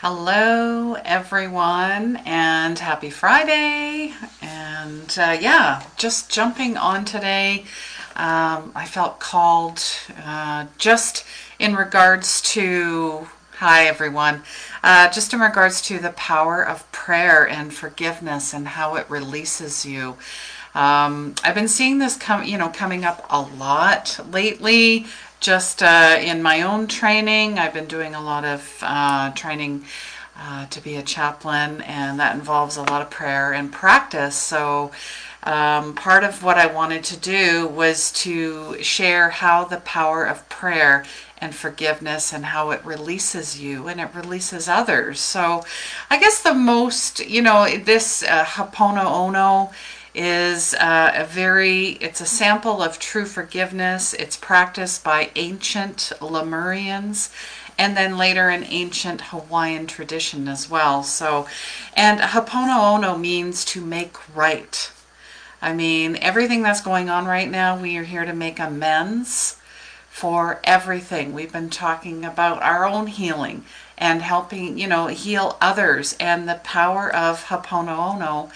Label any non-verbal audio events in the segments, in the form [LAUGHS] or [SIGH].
Hello, everyone, and happy Friday. And uh, yeah, just jumping on today, um, I felt called uh, just in regards to, hi, everyone, uh, just in regards to the power of prayer and forgiveness and how it releases you. Um, I've been seeing this come, you know, coming up a lot lately just uh, in my own training, I've been doing a lot of uh, training uh, to be a chaplain, and that involves a lot of prayer and practice. So, um, part of what I wanted to do was to share how the power of prayer and forgiveness and how it releases you and it releases others. So, I guess the most, you know, this uh, Ho'oponopono is uh, a very, it's a sample of true forgiveness. It's practiced by ancient Lemurians and then later in ancient Hawaiian tradition as well. So, and Ho'oponopono means to make right. I mean, everything that's going on right now, we are here to make amends for everything. We've been talking about our own healing and helping, you know, heal others and the power of Ho'oponopono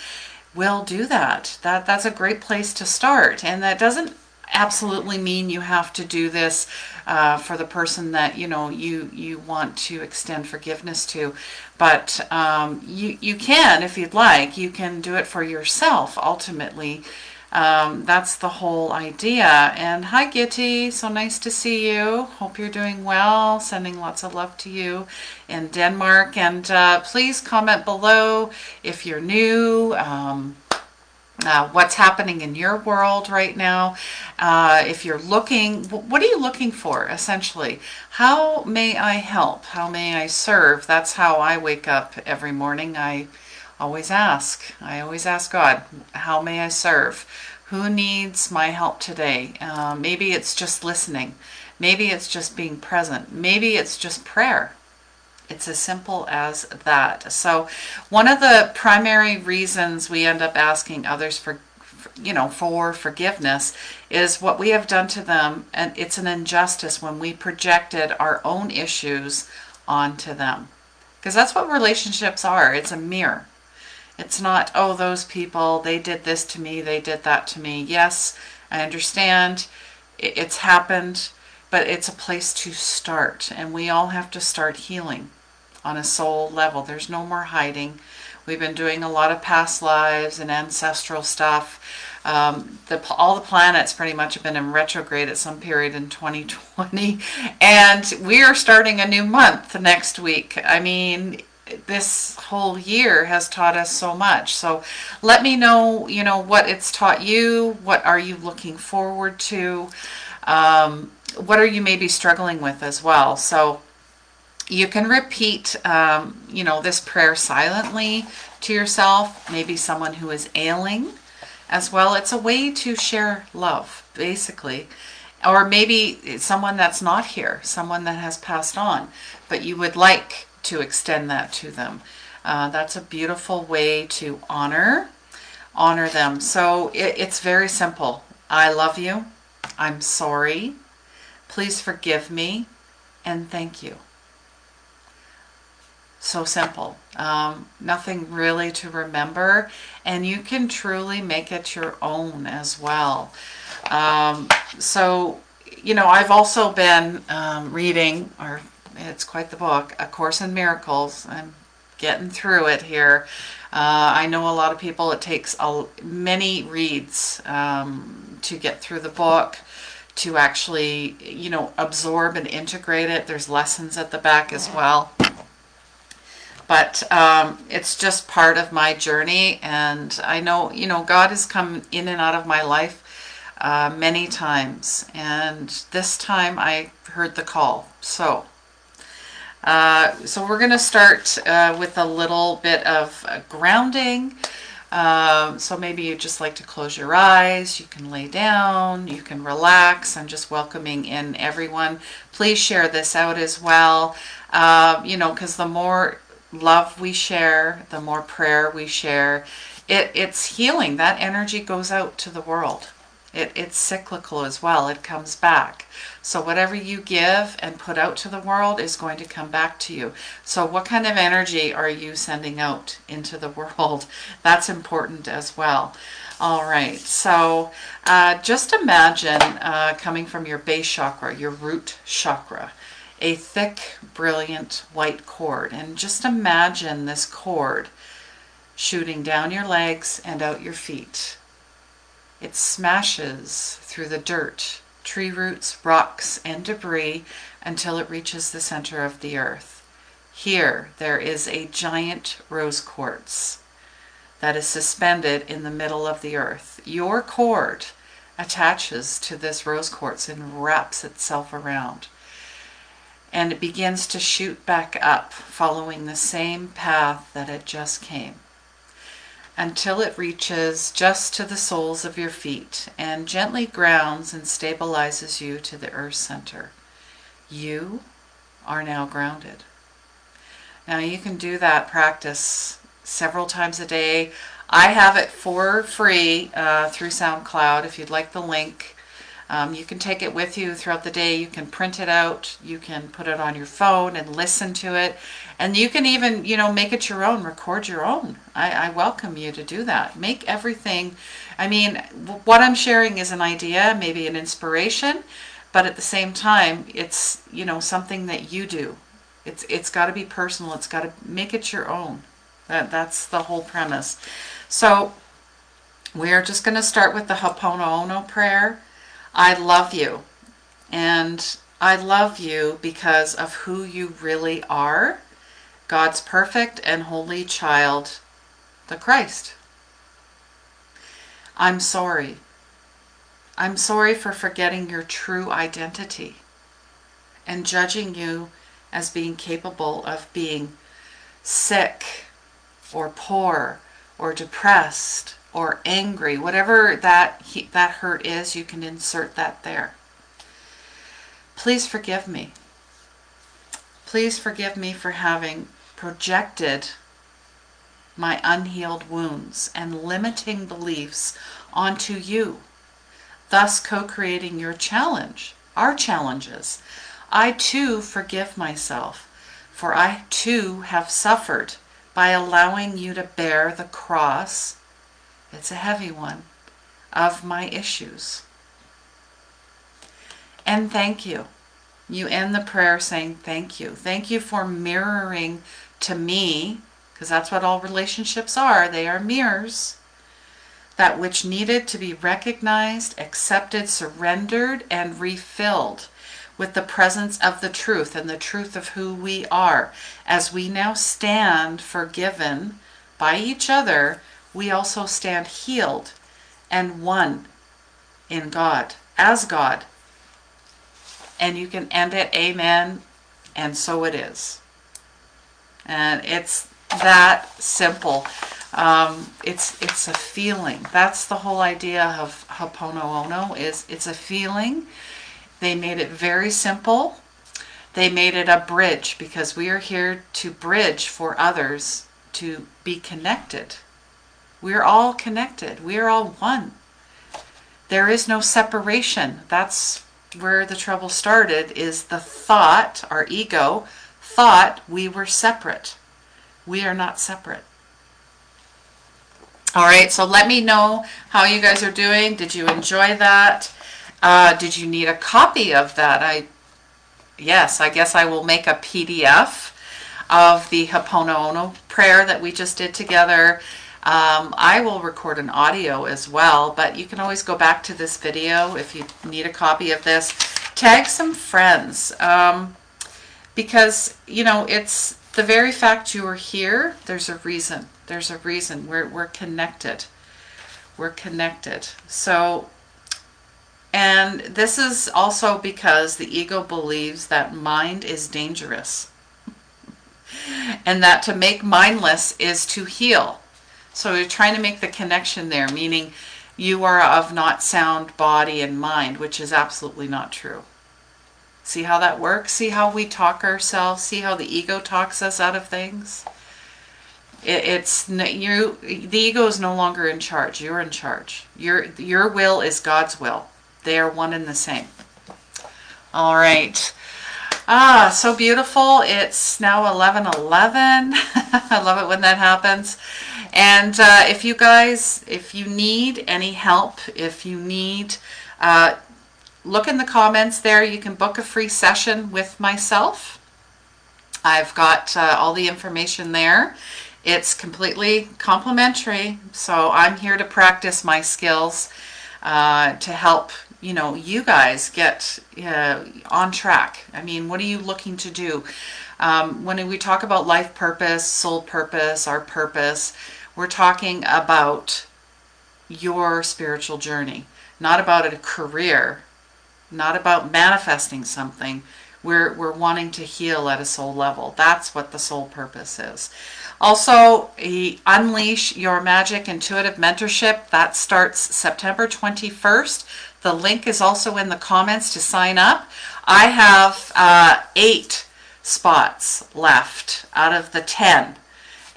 will do that. That that's a great place to start, and that doesn't absolutely mean you have to do this uh, for the person that you know you you want to extend forgiveness to, but um, you you can if you'd like. You can do it for yourself ultimately um, that's the whole idea. And hi, Gitty. So nice to see you. Hope you're doing well. Sending lots of love to you in Denmark. And uh, please comment below if you're new. Um, uh, what's happening in your world right now. Uh, if you're looking, what are you looking for essentially? How may I help? How may I serve? That's how I wake up every morning. I always ask. I always ask God, how may I serve? Who needs my help today? Uh, maybe it's just listening. Maybe it's just being present. Maybe it's just prayer. It's as simple as that. So, one of the primary reasons we end up asking others for, you know, for forgiveness is what we have done to them, and it's an injustice when we projected our own issues onto them. Because that's what relationships are it's a mirror. It's not, oh, those people, they did this to me, they did that to me. Yes, I understand it's happened, but it's a place to start. And we all have to start healing on a soul level. There's no more hiding. We've been doing a lot of past lives and ancestral stuff. Um, the, all the planets pretty much have been in retrograde at some period in 2020. [LAUGHS] And we are starting a new month next week. I mean, this whole year has taught us so much. So let me know, you know, what it's taught you. What are you looking forward to? Um, what are you maybe struggling with as well? So you can repeat, um, you know, this prayer silently to yourself. Maybe someone who is ailing as well. It's a way to share love, basically. Or maybe someone that's not here, someone that has passed on, but you would like to extend that to them. Uh, that's a beautiful way to honor honor them. So it, it's very simple. I love you. I'm sorry. Please forgive me and thank you. So simple. Um, nothing really to remember, and you can truly make it your own as well. Um, so, you know, I've also been um, reading or it's quite the book, A Course in Miracles. I'm getting through it here. Uh, I know a lot of people, it takes a, many reads um, to get through the book, to actually, you know, absorb and integrate it. There's lessons at the back as well. But um, it's just part of my journey, and I know, you know, God has come in and out of my life uh, many times, and this time I heard the call. So uh, so we're going to start uh, with a little bit of uh, grounding. Um, so maybe you just like to close your eyes, you can lay down, you can relax. I'm just welcoming in everyone. Please share this out as well. Uh, you know, because the more love we share, the more prayer we share, it, it's healing. That energy goes out to the world. It, it's cyclical as well. It comes back. So whatever you give and put out to the world is going to come back to you. So what kind of energy are you sending out into the [LAUGHS] world? That's important as well. All right, so uh, just imagine uh, coming from your base chakra, your root chakra, a thick, brilliant white cord. And just imagine this cord shooting down your legs and out your feet. It smashes through the dirt, tree roots, rocks, and debris until it reaches the center of the earth. Here, there is a giant rose quartz that is suspended in the middle of the earth. Your cord attaches to this rose quartz and wraps itself around. And it begins to shoot back up, following the same path that it just came, until it reaches just to the soles of your feet and gently grounds and stabilizes you to the earth center. You are now grounded. Now you can do that practice several times a day. I have it for free uh, through SoundCloud if you'd like the link. Um, you can take it with you throughout the day. You can print it out. You can put it on your phone and listen to it. And you can even, you know, make it your own, record your own. I, I welcome you to do that. Make everything, I mean, what I'm sharing is an idea, maybe an inspiration, but at the same time, it's, you know, something that you do. It's, it's got to be personal. It's got to make it your own. That, that's the whole premise. So we are just going to start with the Ho'oponopono prayer. I love you. And I love you because of who you really are. God's perfect and holy child, the Christ. I'm sorry. I'm sorry for forgetting your true identity and judging you as being capable of being sick or poor or depressed or angry, whatever that that hurt is, you can insert that there. Please forgive me. Please forgive me for having projected my unhealed wounds and limiting beliefs onto you, thus co-creating your challenge, our challenges. I too forgive myself, for I too have suffered by allowing you to bear the cross, it's a heavy one, of my issues. And thank you. You end the prayer saying, Thank you. Thank you for mirroring to me, because that's what all relationships are. They are mirrors. That which needed to be recognized, accepted, surrendered, and refilled with the presence of the truth and the truth of who we are. As we now stand forgiven by each other, we also stand healed and one in God, as God. And you can end it, Amen, and so it is. And it's that simple. Um, it's it's a feeling. That's the whole idea of Ho'oponopono is it's a feeling they made it very simple. They made it a bridge because we are here to bridge for others to be connected. We're all connected. We are all one. There is no separation. That's where the trouble started is the thought, our ego, thought we were separate. We are not separate. All right, so let me know how you guys are doing. Did you enjoy that? Uh, did you need a copy of that? I, yes, I guess I will make a PDF of the Ho'oponopono prayer that we just did together. Um, I will record an audio as well, but you can always go back to this video if you need a copy of this. Tag some friends um, because, you know, it's the very fact you are here, there's a reason. There's a reason. We're, we're connected. We're connected. So and this is also because the ego believes that mind is dangerous. [LAUGHS] and that to make mindless is to heal. So we're trying to make the connection there, meaning you are of not sound body and mind, which is absolutely not true. See how that works? See how we talk ourselves? See how the ego talks us out of things? It, it's you. The ego is no longer in charge. You're in charge. Your your will is God's will. They are one and the same. All right. Ah, so beautiful. It's now 11:11. [LAUGHS] I love it when that happens. And uh, if you guys, if you need any help, if you need, uh, look in the comments there. You can book a free session with myself. I've got uh, all the information there. It's completely complimentary, so I'm here to practice my skills uh, to help you know you guys get uh, on track. I mean, what are you looking to do? Um, when we talk about life purpose, soul purpose, our purpose, we're talking about your spiritual journey, not about a career, not about manifesting something. We're, we're wanting to heal at a soul level. That's what the soul purpose is. Also, Unleash Your Magic Intuitive Mentorship, that starts September 21st. The link is also in the comments to sign up. I have uh, eight spots left out of the 10.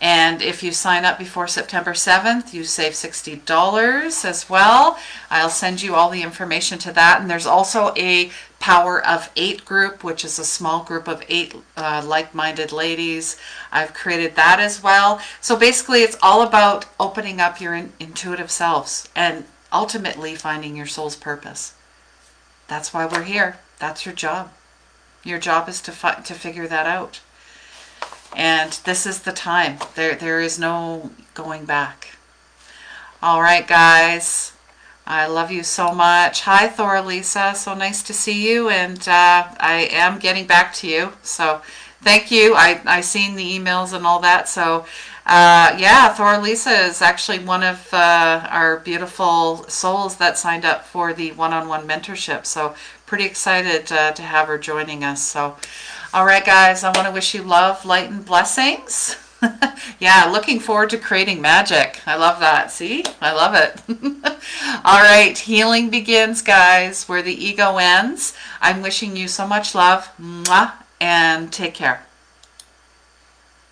And if you sign up before September 7th, you save $60 as well. I'll send you all the information to that. And there's also a Power of Eight group, which is a small group of eight uh, like-minded ladies. I've created that as well. So basically it's all about opening up your in intuitive selves and ultimately finding your soul's purpose. That's why we're here. That's your job. Your job is to, to figure that out. And this is the time. There, there is no going back. All right, guys. I love you so much. Hi, Thor Lisa. So nice to see you. And uh, I am getting back to you. So thank you. I, I seen the emails and all that. So uh, yeah, Thor Lisa is actually one of uh, our beautiful souls that signed up for the one-on-one mentorship. So pretty excited uh, to have her joining us. So all right, guys, I want to wish you love, light, and blessings. [LAUGHS] yeah, looking forward to creating magic. I love that. See? I love it. [LAUGHS] All right, healing begins, guys, where the ego ends. I'm wishing you so much love, mwah, and take care.